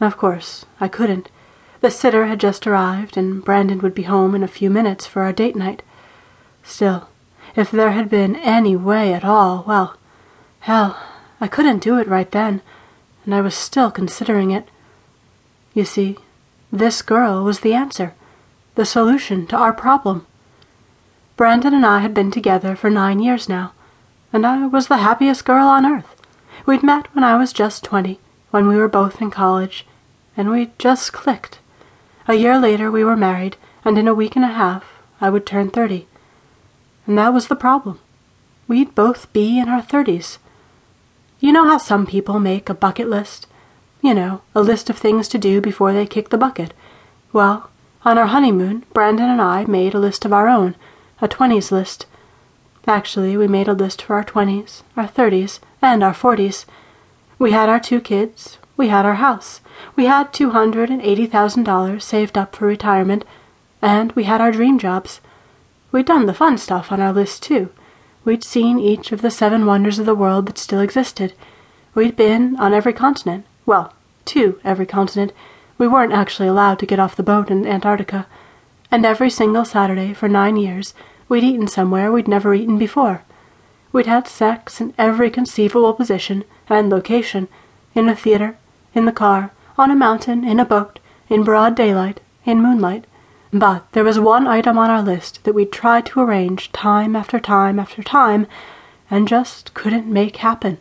Of course, I couldn't. The sitter had just arrived, and Brandon would be home in a few minutes for our date night. Still, if there had been any way at all, well, hell, I couldn't do it right then, and I was still considering it. You see, this girl was the answer, the solution to our problem. Brandon and I had been together for nine years now, and I was the happiest girl on earth. We'd met when I was just twenty, when we were both in college, and we just clicked. A year later we were married, and in a week and a half I would turn thirty. And that was the problem. We'd both be in our thirties. You know how some people make a bucket list? You know, a list of things to do before they kick the bucket. Well, on our honeymoon, Brandon and I made a list of our own, a twenties list. Actually, we made a list for our twenties, our thirties, and our forties. We had our two kids, we had our house, we had two hundred and eighty thousand dollars saved up for retirement, and we had our dream jobs. We'd done the fun stuff on our list, too. We'd seen each of the seven wonders of the world that still existed. We'd been on every continent. Well, to every continent. We weren't actually allowed to get off the boat in Antarctica. And every single Saturday for nine years, we'd eaten somewhere we'd never eaten before. We'd had sex in every conceivable position and location in a theater, in the car, on a mountain, in a boat, in broad daylight, in moonlight. But there was one item on our list that we'd tried to arrange time after time after time and just couldn't make happen.